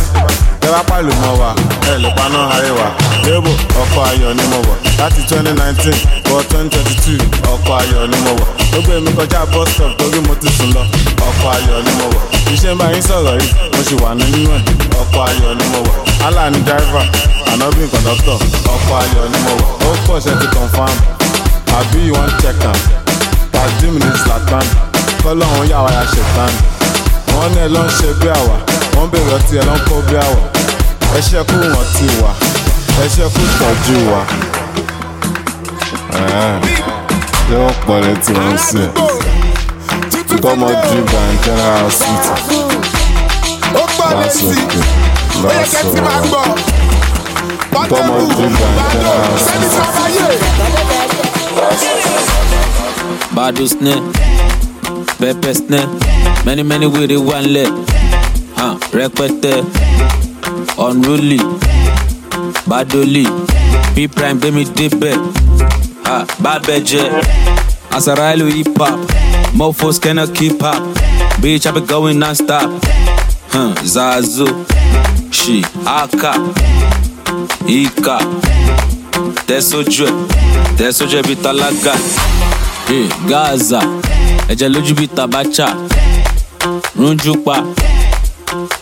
ẹ bá pàlù mọ́ wa. Ẹ lè pa náà ayé wa. Yébo ọkọ̀ ayọ̀ ni mo wọ̀. Láti twenty nineteen wọ twenty twenty two ọkọ̀ ayọ̀ ni mo wọ̀. Ó gbé mi bus stop torí mo ti sùn lọ. Ọkọ̀ ayọ̀ ni mo wọ̀. Iṣẹ́ bá yín sọ̀rọ̀ yìí mo sì wà nínú ẹ̀ ọkọ̀ ayọ̀ ni mo wọ̀. Allah ni driver anobi conductor ọkọ̀ ayọ̀ ni mo wọ̀. Ó pọ̀ ṣe ti confam àbí you wan check am mi ní zlatan. Kọ́lọ́hún yà wá ya ṣètàn wọ́n ní ẹ ló ń ṣe bí àwà. Wọ́n bèrè ọtí ẹ ló ń kó bí àwà. Ẹ ṣe kú wọn ti wà. Ẹ ṣe kú tọ́jú wa. ṣé wọ́n pọ̀ létí wọn sí ẹ̀ kọ́mọ drink and general hospital that's okay that's alright kọ́mọ drink and general hospital. Bado snare, pepper snare, many many with it one leg. Huh, rẹpẹtẹ, unruly, badoli, P prime gbẹmí débẹ̀, ah, bábẹ́ jẹ́, Asarailu hip hop, mofos cannot keep up, bitch I be going non-stop, huh, Zazu, she, Aka, Ika, tẹ̀sójú ẹ̀, tẹ̀sójú ẹ̀ bí tálákà. Hey, Gaza, ẹ̀jẹ̀ lójú bíi tabacha, rúnjú pa,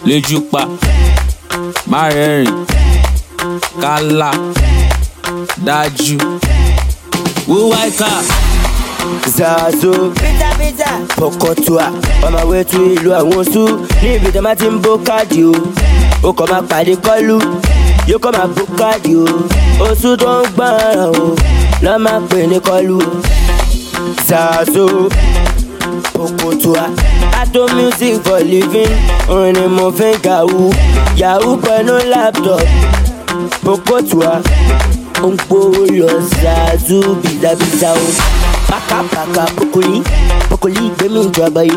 léjú pa, má rẹ́rìn, kálá, dájú, wúwá ìka. Zazo Pokotua On my way to ìlú àwọn oṣù. Níbi tí a máa ti ń bó káàdì o Ó kọ́ máa pàdé kọ́lù. Yóò kọ́ máa bó káàdì o Oṣù tó ń gbọ́ràn o Lọ́ máa pè ní kọ́lù o Zazo Pokotua Ato music for living Orin ni mo fi ń kàwú Yahoo pẹ̀lú laptop Pokotua Ó ń gbówó lọ Zazu bìdàbìdà o. Pàkàpàkà Pokoli Pokoli gbẹ̀mí ìjọ àgbáyé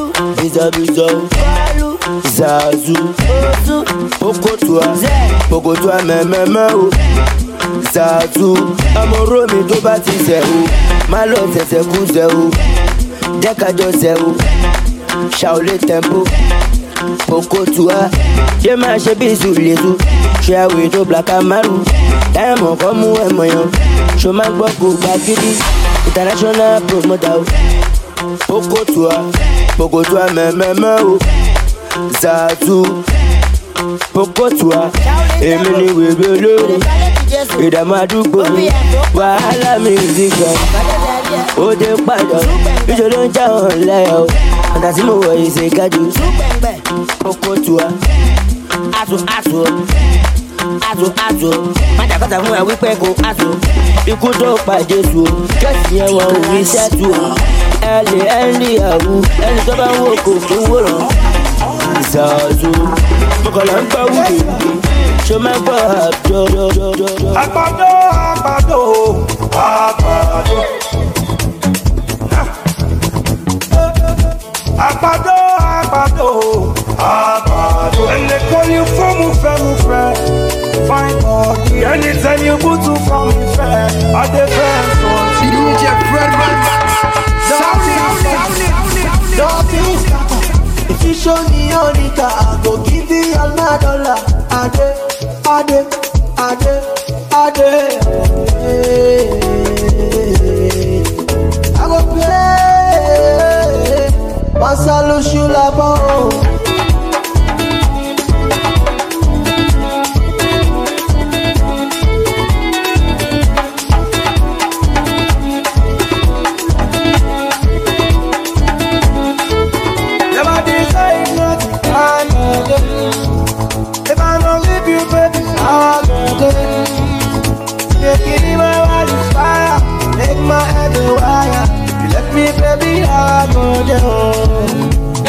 o zazu. Pokotua pokotua mẹ́mẹ́mẹ́ o. Zazu. Ọmọ romi tó bá ti sẹ̀ o. Má lọ ṣẹ̀ṣẹ̀ kú sẹ̀ o. Jẹ́ kájọ sẹ̀ o. Ṣàwọlé tẹ̀mpo pokotua ṣé máa ṣe bí ìsúlẹ̀sù? Ṣé àwìn tó blaka márùn dáhùn kọ́ mú ẹ̀mọ̀ yàn. Ṣó máa gbọ́ kó gba international promoter o pokotua pokotua mẹ́mẹ́mẹ́ o. Zazu pokotua èmi ni wèrè olórí ìdààmú àdúgbò mi wàhálà mi ti gan ó dé padà ló ń já hàn lẹ́yà o. Ọ̀tà tí mo wọ̀ yìí ṣe gájú pokotua aṣọ aṣọ aṣọ aṣọ májàkọ́ta fún ẹ wípé kò aṣọ ikú tó pa jésù o. Jọ́sì yẹn wọn ò rí sẹ́tù o ẹ lè ẹ ń rí ìyàwó ẹni tó bá ń wò kò kí ń wòrán ìsàzó mọ̀kànlá ń gbọ́ wúlò ṣó máa ń gbọ́ àjọ. àgbàdo àgbàdo àgbàdo. àgbàdo àgbàdo àgbàdo. and they call you fún mu fẹ́ mu fẹ́ fine body anytime you put to fún mi fẹ́ adé fẹ́ sọ. DJ Fred If show me your nigga, I go give you all my dollar. Ade, ade, ade, ade. I go pay. Masalo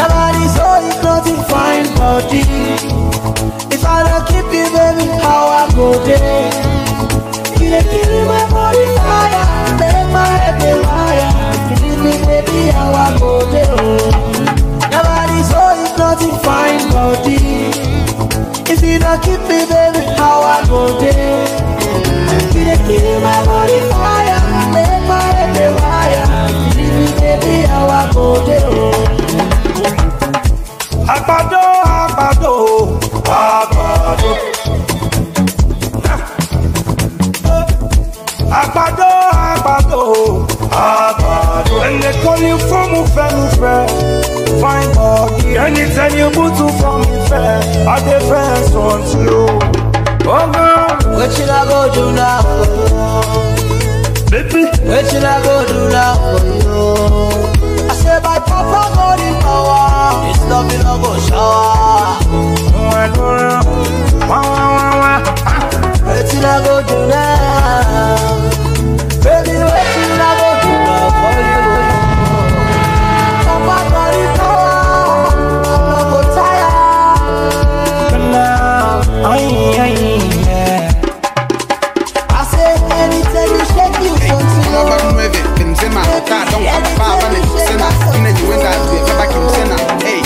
body so hypnotic, fine body. If I don't keep you, baby, how I go my body fire, make my head me, baby, how I go there? Oh. Body. If you don't keep me, baby, how I go my body fire, baby, how I go there? Oh. Àgbàdo, àgbàdo, àgbàdo. Àgbàdo, àgbàdo, àgbàdo. And they call you from Ufenufe. Fine body, anytime you put to from Ife, I defense want you. Oh girl, What should I go do now you? Baby, what should I go do now for you? I say my papa got the power, it's love me no go shower. Should I go do now? Baby, should I go do now for you? Papa power, I'm not go tired. now, ay, ay, Baba kim cena, hey.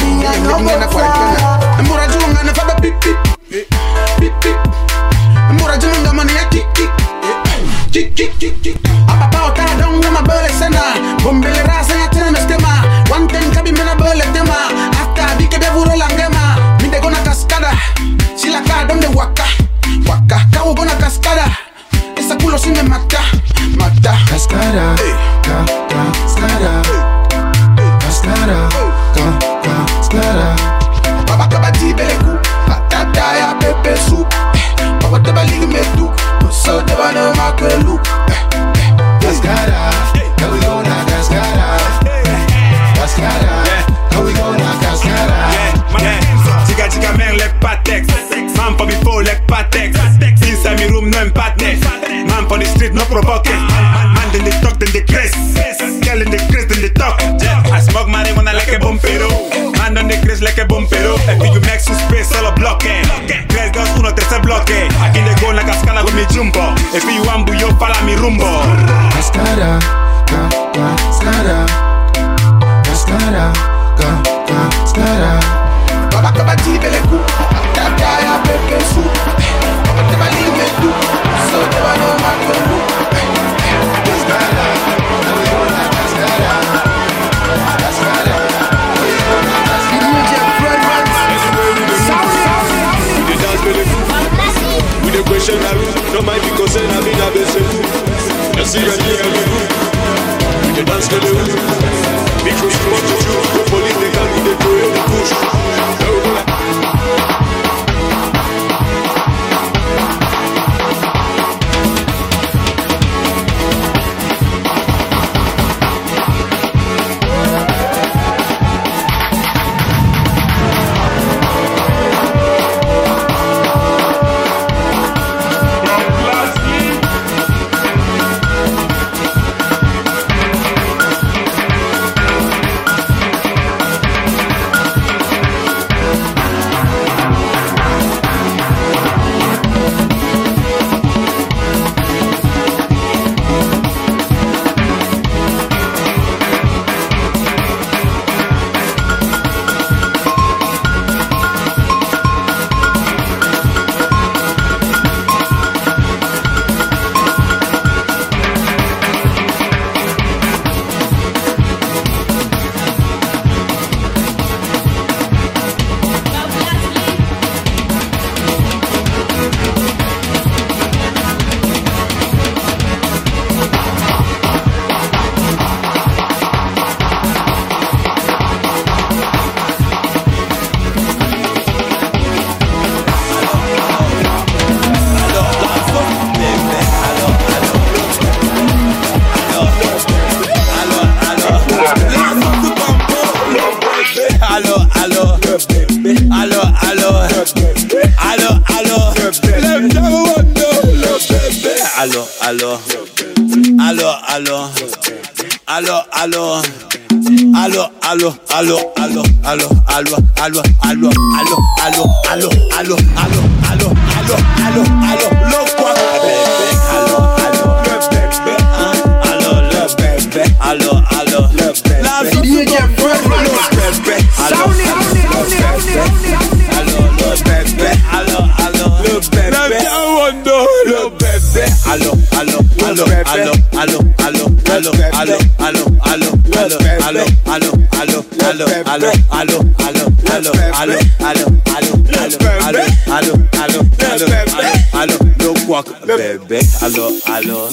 alba, alba, bebé. Aló, aló,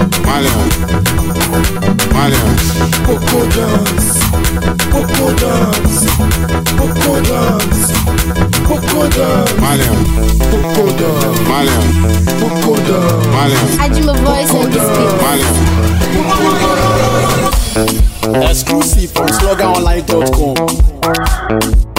Malians, Malians. Dance, dance, dance, dance. Dance, dance, voice Exclusive from SluggerOnline.com.